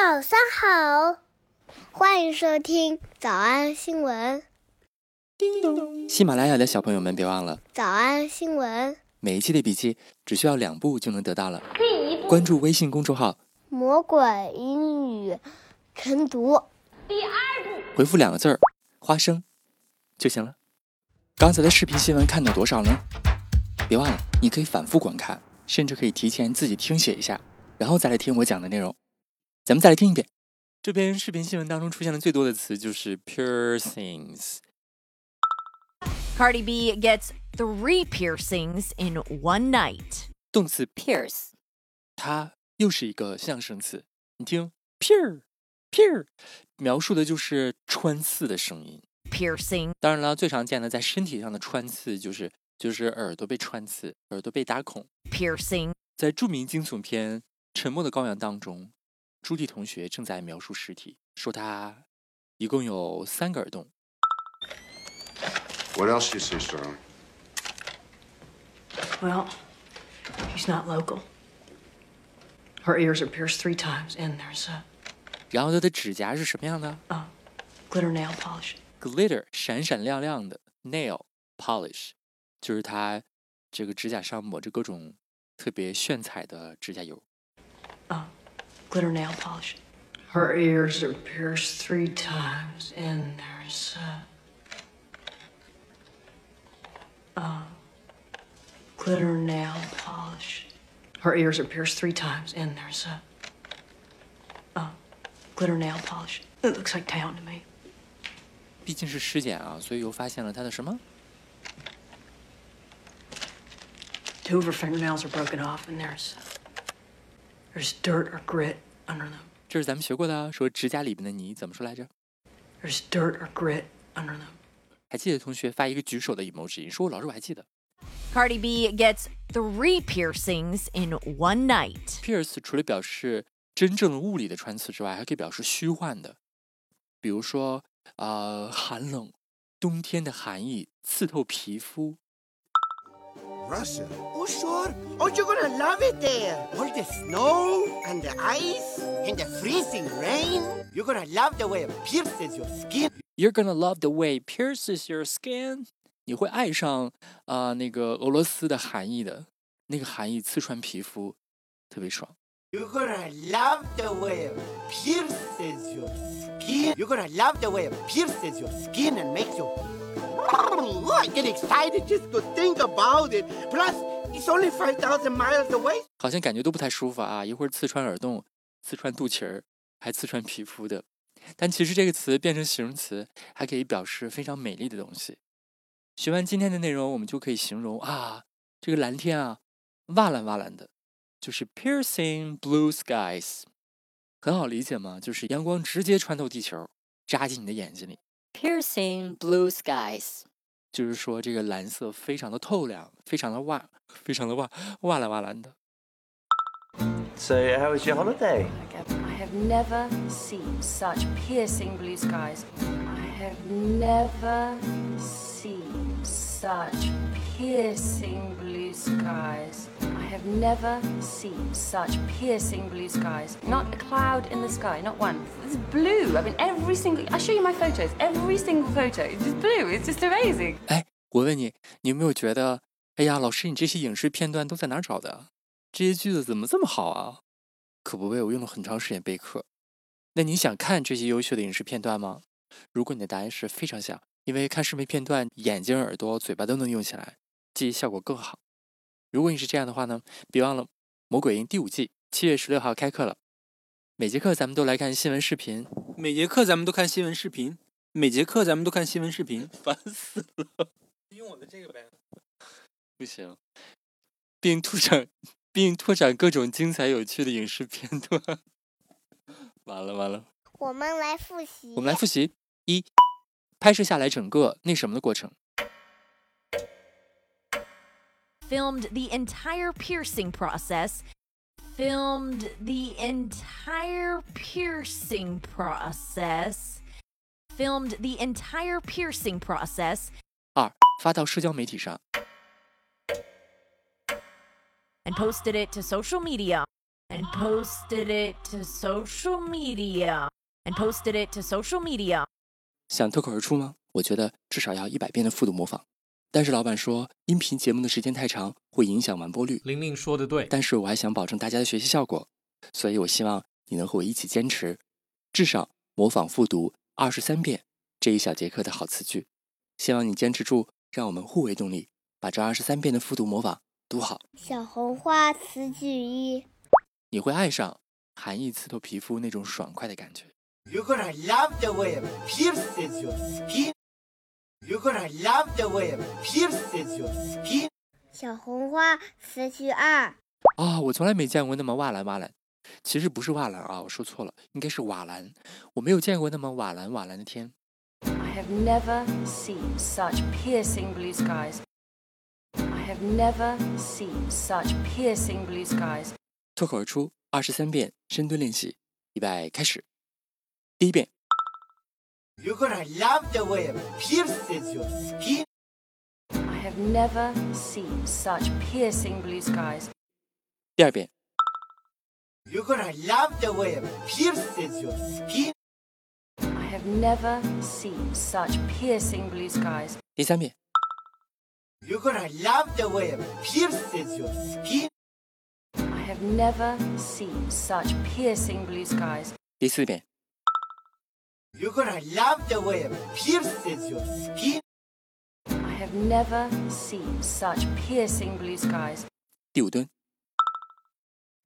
早上好，欢迎收听早安新闻。叮咚！喜马拉雅的小朋友们，别忘了早安新闻。每一期的笔记只需要两步就能得到了。第一步，关注微信公众号“魔鬼英语晨读”。第二步，回复两个字儿“花生”就行了。刚才的视频新闻看到多少呢？别忘了，你可以反复观看，甚至可以提前自己听写一下，然后再来听我讲的内容。咱们再来听一遍。这篇视频新闻当中出现的最多的词就是 piercings。Cardi B gets three piercings in one night。动词 pierce，它又是一个象声词。你听，pier pier，描述的就是穿刺的声音。piercing。当然了，最常见的在身体上的穿刺就是就是耳朵被穿刺，耳朵被打孔。piercing。在著名惊悚片《沉默的羔羊》当中，朱棣同学正在描述尸体，说他一共有三个耳洞。What else do you see, Sterling? Well, she's not local. Her ears are pierced three times, and there's a. 然后她的指甲是什么样的？Uh, glitter nail polish. Glitter 闪闪亮亮的，nail polish 就是她这个指甲上抹着各种特别炫彩的指甲油。Uh, glitter nail polish. Her ears are pierced three times, and there's a. Uh, glitter nail polish. Her ears are pierced three times, and there's a. Uh, glitter nail polish. It looks like town to me. 毕竟是尸检啊，所以又发现了她的什么 Two of her fingernails are broken off, and there's there's dirt or grit under them. 这是咱们学过的啊，说指甲里面的泥怎么说来着 There's dirt or grit under them. 还记得同学发一个举手的 emoji，说老师我还记得。Cardi B gets three piercings in one night。Pierce 除了表示真正的物理的穿刺之外，还可以表示虚幻的，比如说呃寒冷，冬天的寒意刺透皮肤。Russia? Oh, sure. Oh, you're gonna love it there. All the snow and the ice and the freezing rain. You're gonna love the way it pierces your skin. You're gonna love the way pierces your skin。你会爱上啊、呃那个俄罗斯的寒意的，那个寒意刺穿皮肤，特别爽。 You're gonna love the way it pierces your skin. You're gonna love the way it pierces your skin and makes you. Oh, I get excited just to think about it. Plus, it's only 5,000 miles away. 好像感觉都不太舒服啊，一会儿刺穿耳洞，刺穿肚脐儿，还刺穿皮肤的。但其实这个词变成形容词，还可以表示非常美丽的东西。学完今天的内容，我们就可以形容啊，这个蓝天啊，瓦蓝瓦蓝的，就是 piercing blue skies，很好理解嘛，就是阳光直接穿透地球，扎进你的眼睛里。Piercing blue skies. 就是说这个蓝色非常的透亮，非常的哇，非常的哇哇蓝哇蓝的。So, how was your holiday? I have never seen such piercing blue skies. I have never seen such piercing blue skies. I have never seen such piercing blue skies. Not a cloud in the sky, not one. It's blue. I mean, every single. I show you my photos. Every single photo is just blue. It's just amazing. 哎，我问你，你有没有觉得，哎呀，老师，你这些影视片段都在哪找的？这些句子怎么这么好啊？可不呗，我用了很长时间备课。那你想看这些优秀的影视片段吗？如果你的答案是非常想，因为看视频片段，眼睛、耳朵、嘴巴都能用起来，记忆效果更好。如果你是这样的话呢，别忘了《魔鬼营》第五季七月十六号开课了。每节课咱们都来看新闻视频，每节课咱们都看新闻视频，每节课咱们都看新闻视频，烦死了。用我的这个呗。不行，并拓展并拓展各种精彩有趣的影视片段。完了完了，我们来复习。我们来复习一，拍摄下来整个那什么的过程。Filmed the entire piercing process. Filmed the entire piercing process. Filmed the entire piercing process 二，发到社交媒体上。 and posted it to social media and posted it to social media. And posted it to social media. 想脱口而出吗？我觉得至少要一百遍的复读模仿。 但是老板说，音频节目的时间太长，会影响完播率。玲玲说的对，但是我还想保证大家的学习效果，所以我希望你能和我一起坚持，至少模仿复读二十三遍这一小节课的好词句。希望你坚持住，让我们互为动力，把这二十三遍的复读模仿读好。小红花词句一，你会爱上含义刺透皮肤那种爽快的感觉。You're gonna love the way it pierces your skin. You're gonna love the way it pierces your skin. 小红花词句二，啊、我从来没见过那么瓦蓝瓦蓝，其实不是瓦蓝啊，我说错了，应该是瓦蓝。我没有见过那么瓦蓝瓦蓝的天。I have never seen such piercing blue skies. I have never seen such piercing blue skies. 脱口而出二十三遍深蹲练习，预备开始。第一遍，You're gonna love the way it pierces your skin. I have never seen such piercing blue skies. 第二遍， You're gonna love the way it pierces your skin. I have never seen such piercing blue skies. 第三遍， You're gonna love the way it pierces your skin. I have never seen such piercing blue skies. 第四遍， You're gonna love the way it pierces your skin. I have never seen such piercing blue skies. 第五蹲，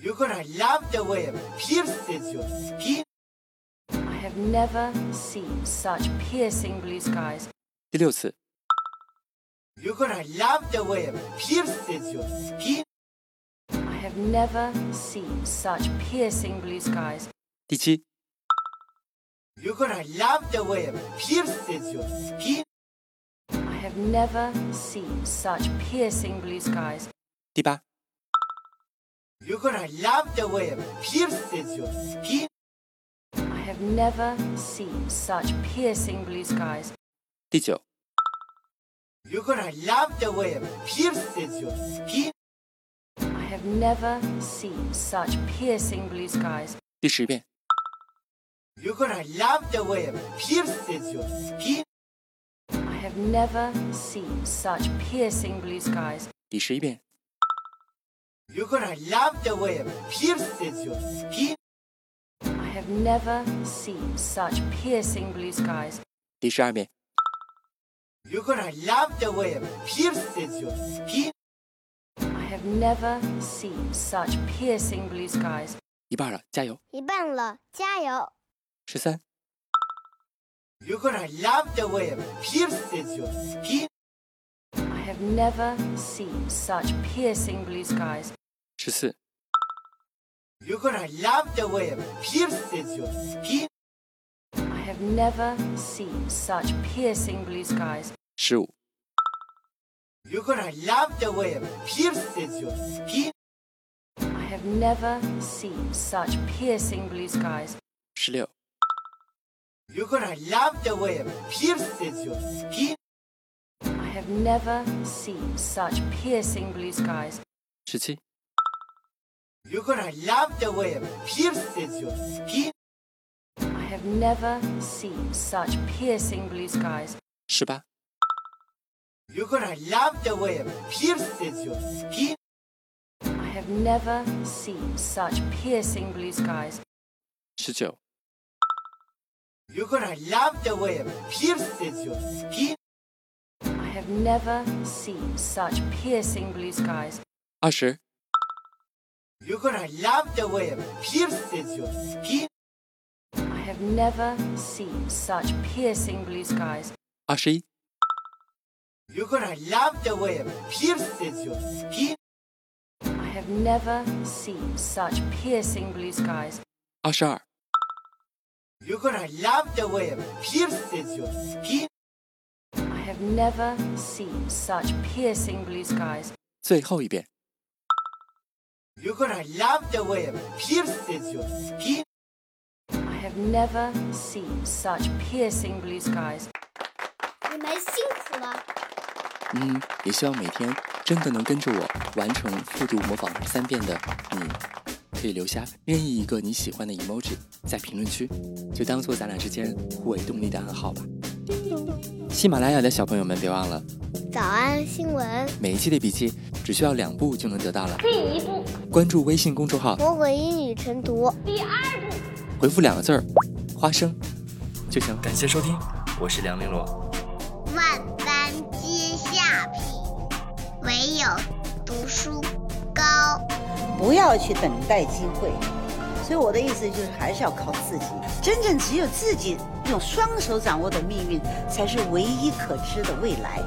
You're gonna love the way it pierces your skin. I have never seen such piercing blue skies. 第六次， You're gonna love the way it pierces your skin. I have never seen such piercing blue skies. 第七， You're gonna love the way it pierces your skin. I have never seen such piercing blue skies. 第八， You're gonna love the way it pierces your skin. I have never seen such piercing blue skies. 第九， You're gonna love the way it pierces your skin. I have never seen such piercing blue skies. 第十遍， You're gonna love the way it pierces your skin. I have never seen such piercing blue skies. 第十一遍， You're gonna love the way it pierces your skin. I have never seen such piercing blue skies. 第十二遍， You're gonna love the way it pierces your skin. I have never seen such piercing blue skies. 一半了，加油！一半了，加油！ 十三、 You're gonna love the way it pierces your skin. I have never seen such piercing blue skies. 十四、 You're gonna love the way it pierces your skin. I have never seen such piercing blue skies. 十五、 You're gonna love the way it pierces your skin. I have never seen such piercing blue skies. 十六、 You're gonna love the way it pierces your skin. I have never seen such piercing blue skies. 十七、 You're gonna love the way it pierces your skin. I have never seen such piercing blue skies. 十八、 You're gonna love the way it pierces your skin. I have never seen such piercing blue skies. 十九、 you're gonna love the way it pierces your skin. I have never seen such piercing blue skies. Usher. You're gonna love the way it pierces your skin. I have never seen such piercing blue skies. Ashi. You're gonna love the way it pierces your skin. I have never seen such piercing blue skies. Ashar. You're gonna love the way it pierces your skin. I have never seen such piercing blue skies. 最后一遍。You're gonna love the way it pierces your skin. I have never seen such piercing blue skies. 你们辛苦了。嗯，也希望每天真的能跟着我完成复读模仿三遍的你，可以留下任意一个你喜欢的 emoji 在评论区，就当做咱俩之间互为动力的暗号吧。喜马拉雅的小朋友们，别忘了早安新闻，每一期的笔记只需要两步就能得到了。第一步，关注微信公众号魔鬼英语晨读；第二步，回复两个字儿“花生”就行。感谢收听，我是梁玲珑。万般皆下品，唯有读书高。不要去等待机会，所以我的意思就是还是要靠自己。真正只有自己用双手掌握的命运，才是唯一可知的未来。